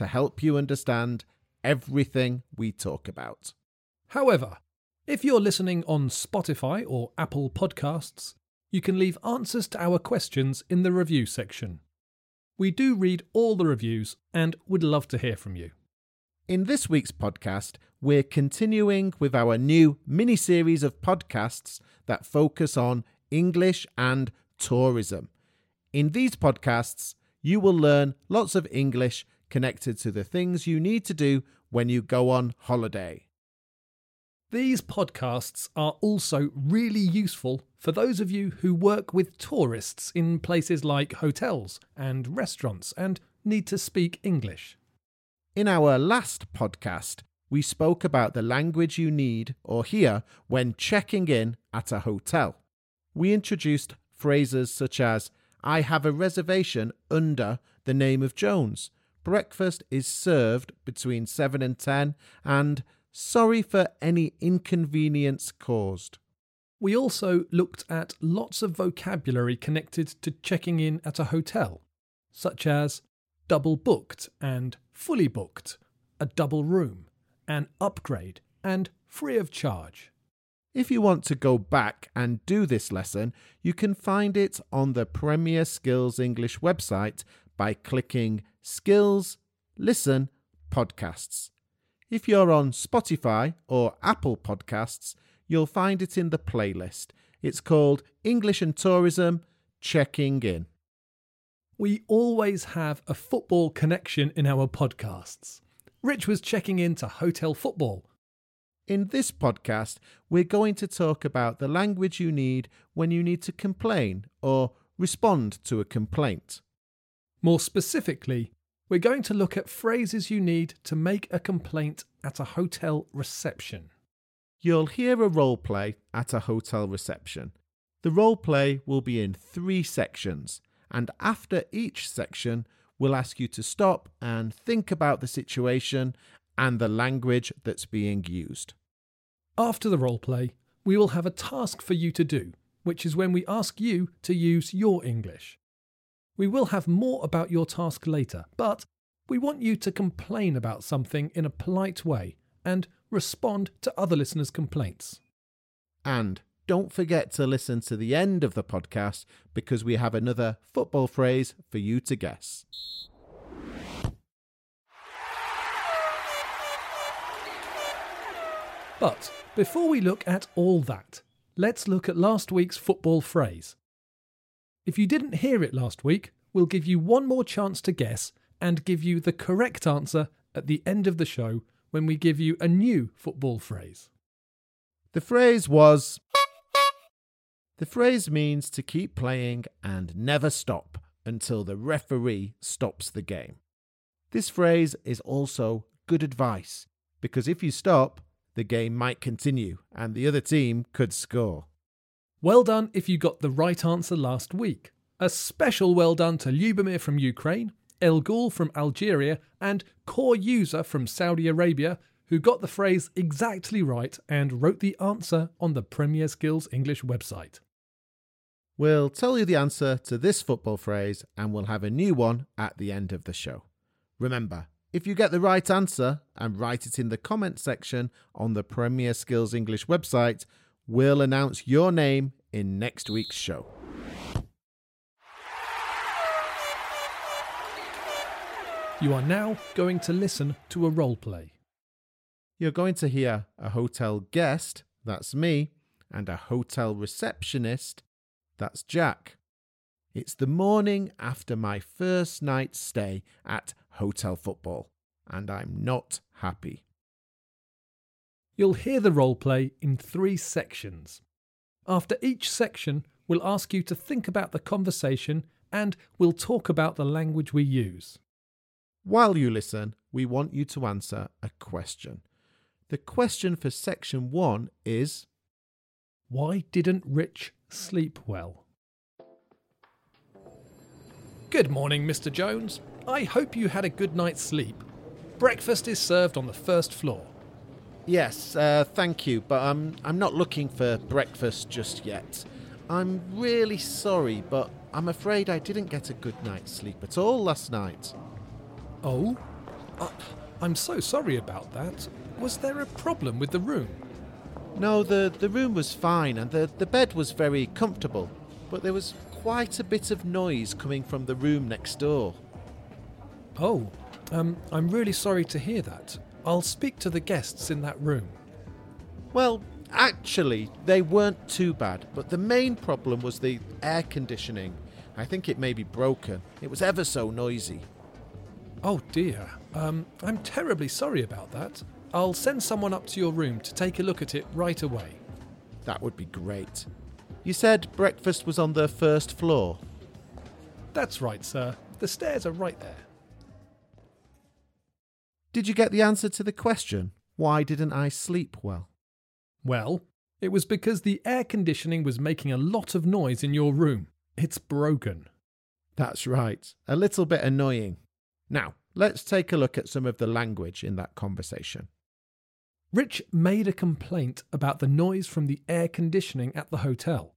to help you understand everything we talk about. However, if you're listening on Spotify or Apple Podcasts, you can leave answers to our questions in the review section. We do read all the reviews and would love to hear from you. In this week's podcast, we're continuing with our new mini series of podcasts that focus on English and tourism. In these podcasts, you will learn lots of English connected to the things you need to do when you go on holiday. These podcasts are also really useful for those of you who work with tourists in places like hotels and restaurants and need to speak English. In our last podcast, we spoke about the language you need or hear when checking in at a hotel. We introduced phrases such as, I have a reservation under the name of Jones. Breakfast is served between 7 and 10, and Sorry for any inconvenience caused. We also looked at lots of vocabulary connected to checking in at a hotel, such as double booked and fully booked, a double room, an upgrade, and free of charge. If you want to go back and do this lesson, you can find it on the Premier Skills English website by clicking Skills, Listen, Podcasts. If you're on Spotify or Apple Podcasts, you'll find it in the playlist. It's called English and Tourism Checking In. We always have a football connection in our podcasts. Rich was checking in to hotel football. In this podcast, we're going to talk about the language you need when you need to complain or respond to a complaint. More specifically, we're going to look at phrases you need to make a complaint at a hotel reception. You'll hear a role play at a hotel reception. The role play will be in three sections, and after each section, we'll ask you to stop and think about the situation and the language that's being used. After the role play, we will have a task for you to do, which is when we ask you to use your English. We will have more about your task later, but we want you to complain about something in a polite way and respond to other listeners' complaints. And don't forget to listen to the end of the podcast because we have another football phrase for you to guess. But before we look at all that, let's look at last week's football phrase. If you didn't hear it last week, we'll give you one more chance to guess and give you the correct answer at the end of the show when we give you a new football phrase. The phrase was The phrase means to keep playing and never stop until the referee stops the game. This phrase is also good advice because if you stop, the game might continue and the other team could score. Well done if you got the right answer last week. A special well done to Lubomir from Ukraine, El Ghul from Algeria, and Core User from Saudi Arabia, who got the phrase exactly right and wrote the answer on the Premier Skills English website. We'll tell you the answer to this football phrase and we'll have a new one at the end of the show. Remember, if you get the right answer and write it in the comment section on the Premier Skills English website, we'll announce your name in next week's show. You are now going to listen to a role play. You're going to hear a hotel guest, that's me, and a hotel receptionist, that's Jack. It's the morning after my first night's stay at Hotel Football, and I'm not happy. You'll hear the role play in three sections. After each section, we'll ask you to think about the conversation and we'll talk about the language we use. While you listen, we want you to answer a question. The question for section one is Why didn't Rich sleep well? Good morning, Mr. Jones. I hope you had a good night's sleep. Breakfast is served on the first floor. Yes, uh, thank you, but I'm, I'm not looking for breakfast just yet. I'm really sorry, but I'm afraid I didn't get a good night's sleep at all last night. Oh? Uh, I'm so sorry about that. Was there a problem with the room? No, the, the room was fine and the, the bed was very comfortable, but there was quite a bit of noise coming from the room next door. Oh, um, I'm really sorry to hear that. I'll speak to the guests in that room. Well, actually, they weren't too bad, but the main problem was the air conditioning. I think it may be broken. It was ever so noisy. Oh dear. Um, I'm terribly sorry about that. I'll send someone up to your room to take a look at it right away. That would be great. You said breakfast was on the first floor. That's right, sir. The stairs are right there. Did you get the answer to the question? Why didn't I sleep well? Well, it was because the air conditioning was making a lot of noise in your room. It's broken. That's right. A little bit annoying. Now, let's take a look at some of the language in that conversation. Rich made a complaint about the noise from the air conditioning at the hotel.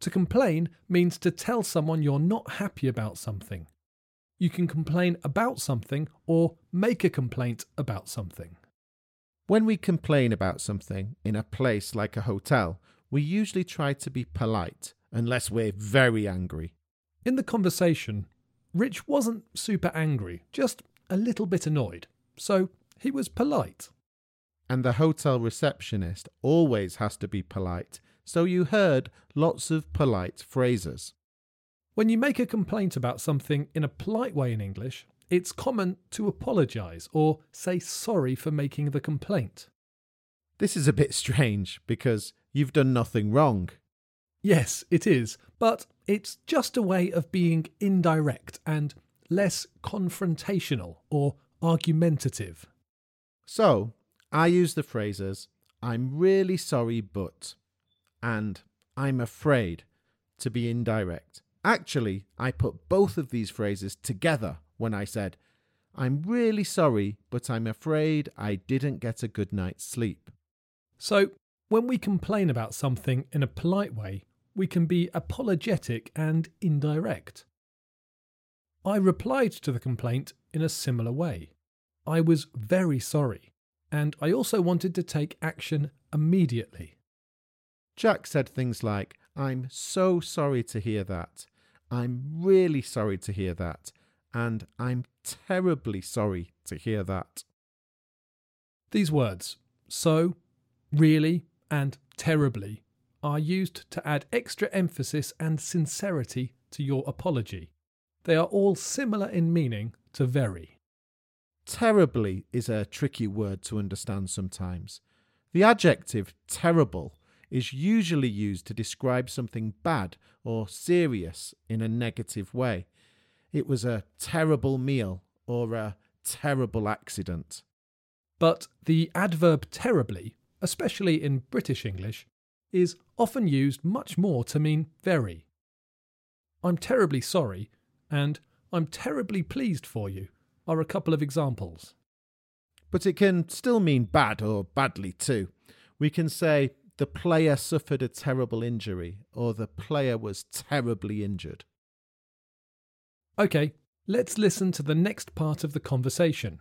To complain means to tell someone you're not happy about something. You can complain about something or make a complaint about something. When we complain about something in a place like a hotel, we usually try to be polite, unless we're very angry. In the conversation, Rich wasn't super angry, just a little bit annoyed, so he was polite. And the hotel receptionist always has to be polite, so you heard lots of polite phrases. When you make a complaint about something in a polite way in English, it's common to apologise or say sorry for making the complaint. This is a bit strange because you've done nothing wrong. Yes, it is, but it's just a way of being indirect and less confrontational or argumentative. So, I use the phrases I'm really sorry, but and I'm afraid to be indirect. Actually, I put both of these phrases together when I said, I'm really sorry, but I'm afraid I didn't get a good night's sleep. So, when we complain about something in a polite way, we can be apologetic and indirect. I replied to the complaint in a similar way. I was very sorry, and I also wanted to take action immediately. Jack said things like, I'm so sorry to hear that. I'm really sorry to hear that. And I'm terribly sorry to hear that. These words, so, really, and terribly, are used to add extra emphasis and sincerity to your apology. They are all similar in meaning to very. Terribly is a tricky word to understand sometimes. The adjective terrible is usually used to describe something bad or serious in a negative way. It was a terrible meal or a terrible accident. But the adverb terribly, especially in British English, is often used much more to mean very. I'm terribly sorry and I'm terribly pleased for you are a couple of examples. But it can still mean bad or badly too. We can say, the player suffered a terrible injury or the player was terribly injured. OK, let's listen to the next part of the conversation.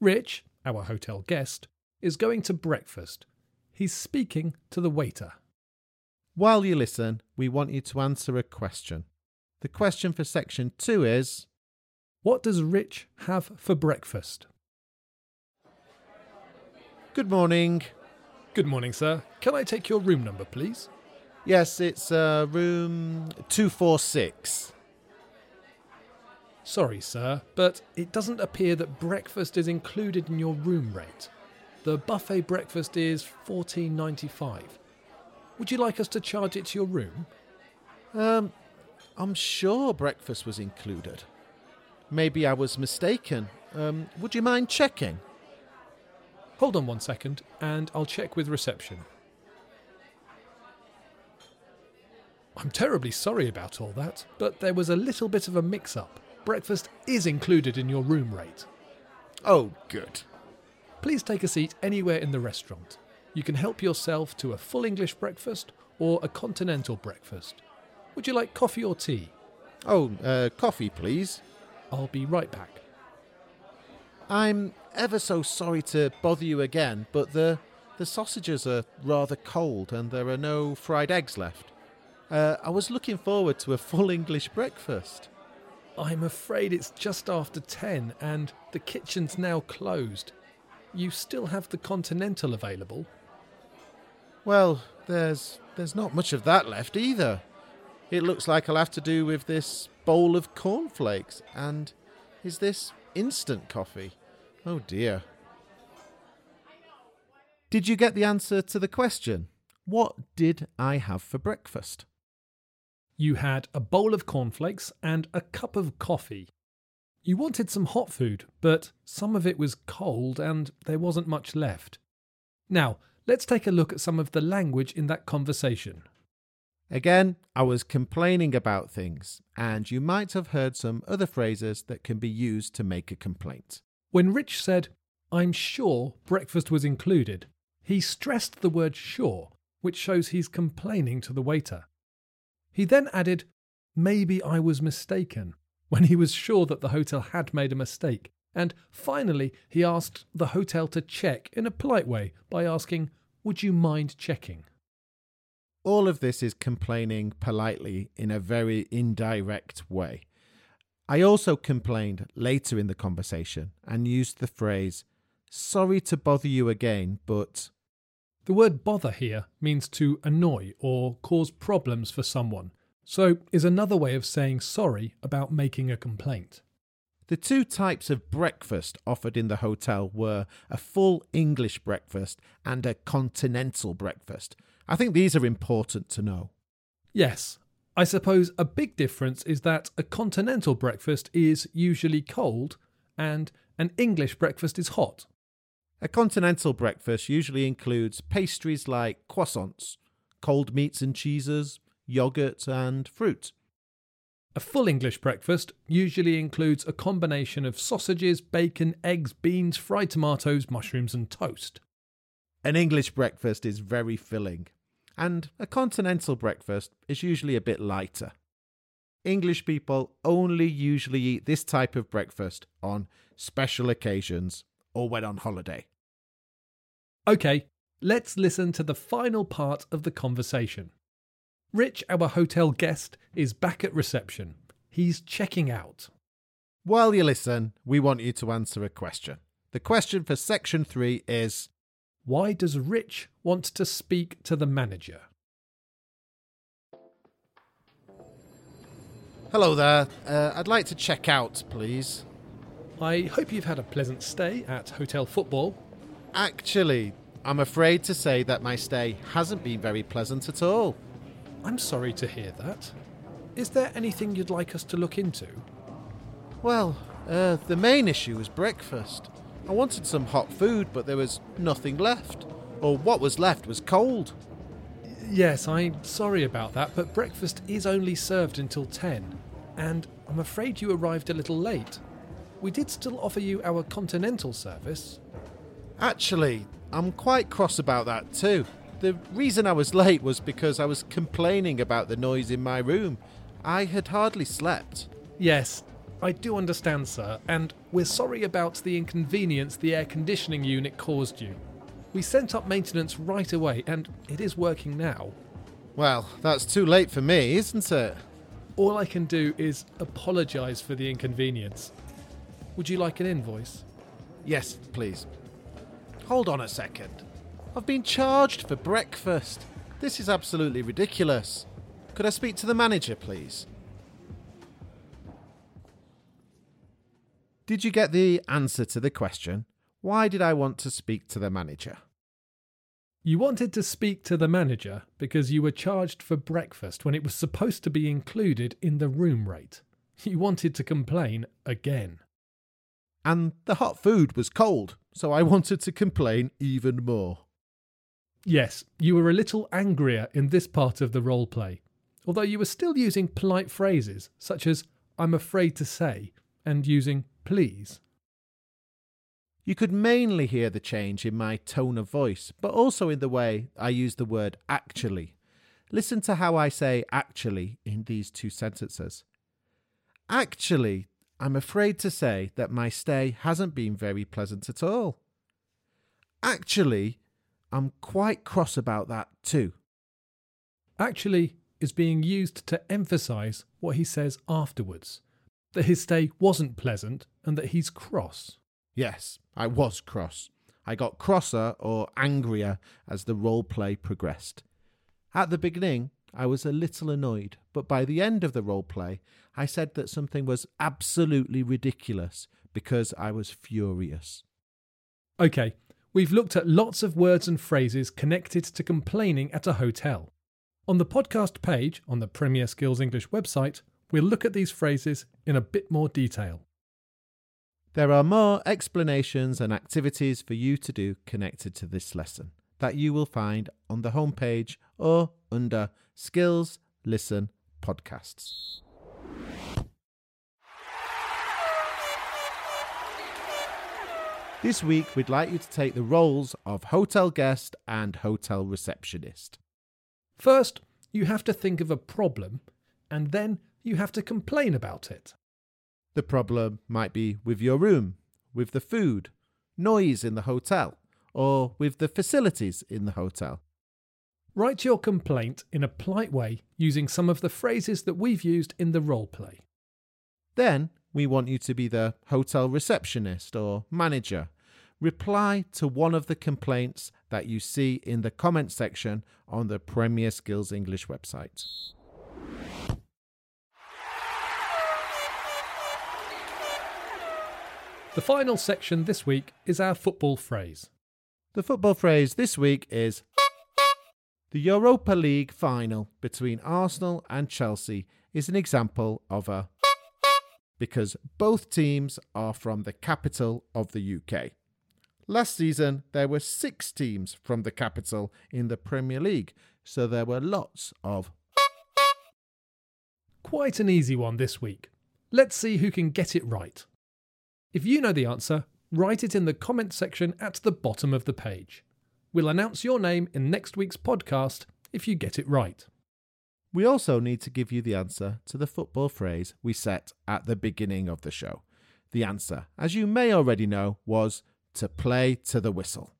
Rich, our hotel guest, is going to breakfast. He's speaking to the waiter. While you listen, we want you to answer a question. The question for section two is What does Rich have for breakfast? Good morning. Good morning, sir. Can I take your room number, please? Yes, it's uh, room 246. Sorry, sir, but it doesn't appear that breakfast is included in your room rate. The buffet breakfast is fourteen ninety five. Would you like us to charge it to your room? Um, I'm sure breakfast was included. maybe I was mistaken. Um, would you mind checking? Hold on one second, and I'll check with reception. I'm terribly sorry about all that, but there was a little bit of a mix up. Breakfast is included in your room rate. Oh, good. Please take a seat anywhere in the restaurant. You can help yourself to a full English breakfast or a continental breakfast. Would you like coffee or tea? Oh, uh, coffee, please. I'll be right back. I'm ever so sorry to bother you again, but the the sausages are rather cold and there are no fried eggs left. Uh, I was looking forward to a full English breakfast. I'm afraid it's just after 10 and the kitchen's now closed. You still have the Continental available? Well, there's there's not much of that left either. It looks like I'll have to do with this bowl of cornflakes and is this instant coffee? Oh dear. Did you get the answer to the question? What did I have for breakfast? You had a bowl of cornflakes and a cup of coffee. You wanted some hot food, but some of it was cold and there wasn't much left. Now, let's take a look at some of the language in that conversation. Again, I was complaining about things, and you might have heard some other phrases that can be used to make a complaint. When Rich said, I'm sure breakfast was included, he stressed the word sure, which shows he's complaining to the waiter. He then added, Maybe I was mistaken, when he was sure that the hotel had made a mistake. And finally, he asked the hotel to check in a polite way by asking, Would you mind checking? All of this is complaining politely in a very indirect way. I also complained later in the conversation and used the phrase, Sorry to bother you again, but. The word bother here means to annoy or cause problems for someone, so is another way of saying sorry about making a complaint. The two types of breakfast offered in the hotel were a full English breakfast and a continental breakfast. I think these are important to know. Yes, I suppose a big difference is that a continental breakfast is usually cold and an English breakfast is hot. A continental breakfast usually includes pastries like croissants, cold meats and cheeses, yogurt, and fruit. A full English breakfast usually includes a combination of sausages, bacon, eggs, beans, fried tomatoes, mushrooms, and toast. An English breakfast is very filling, and a continental breakfast is usually a bit lighter. English people only usually eat this type of breakfast on special occasions or when on holiday. OK, let's listen to the final part of the conversation. Rich, our hotel guest, is back at reception. He's checking out. While you listen, we want you to answer a question. The question for section three is Why does Rich want to speak to the manager? Hello there. Uh, I'd like to check out, please. I hope you've had a pleasant stay at Hotel Football. Actually, I'm afraid to say that my stay hasn't been very pleasant at all. I'm sorry to hear that. Is there anything you'd like us to look into? Well, uh, the main issue is breakfast. I wanted some hot food, but there was nothing left. Or what was left was cold. Yes, I'm sorry about that, but breakfast is only served until 10, and I'm afraid you arrived a little late. We did still offer you our continental service. Actually, I'm quite cross about that too. The reason I was late was because I was complaining about the noise in my room. I had hardly slept. Yes, I do understand, sir, and we're sorry about the inconvenience the air conditioning unit caused you. We sent up maintenance right away, and it is working now. Well, that's too late for me, isn't it? All I can do is apologise for the inconvenience. Would you like an invoice? Yes, please. Hold on a second. I've been charged for breakfast. This is absolutely ridiculous. Could I speak to the manager, please? Did you get the answer to the question? Why did I want to speak to the manager? You wanted to speak to the manager because you were charged for breakfast when it was supposed to be included in the room rate. You wanted to complain again. And the hot food was cold, so I wanted to complain even more. Yes, you were a little angrier in this part of the role play, although you were still using polite phrases such as I'm afraid to say and using please. You could mainly hear the change in my tone of voice, but also in the way I use the word actually. Listen to how I say actually in these two sentences. Actually, I'm afraid to say that my stay hasn't been very pleasant at all. Actually, I'm quite cross about that too. Actually is being used to emphasise what he says afterwards that his stay wasn't pleasant and that he's cross. Yes, I was cross. I got crosser or angrier as the role play progressed. At the beginning, I was a little annoyed, but by the end of the role play, I said that something was absolutely ridiculous because I was furious. Okay, we've looked at lots of words and phrases connected to complaining at a hotel. On the podcast page on the Premier Skills English website, we'll look at these phrases in a bit more detail. There are more explanations and activities for you to do connected to this lesson that you will find on the homepage or under Skills Listen Podcasts. This week, we'd like you to take the roles of hotel guest and hotel receptionist. First, you have to think of a problem, and then you have to complain about it. The problem might be with your room, with the food, noise in the hotel, or with the facilities in the hotel. Write your complaint in a polite way using some of the phrases that we've used in the role play. Then we want you to be the hotel receptionist or manager. Reply to one of the complaints that you see in the comment section on the Premier Skills English website. The final section this week is our football phrase. The football phrase this week is The Europa League final between Arsenal and Chelsea is an example of a because both teams are from the capital of the UK. Last season, there were six teams from the capital in the Premier League, so there were lots of. Quite an easy one this week. Let's see who can get it right. If you know the answer, write it in the comment section at the bottom of the page. We'll announce your name in next week's podcast if you get it right. We also need to give you the answer to the football phrase we set at the beginning of the show. The answer, as you may already know, was to play to the whistle.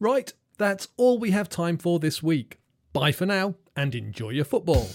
Right, that's all we have time for this week. Bye for now and enjoy your football.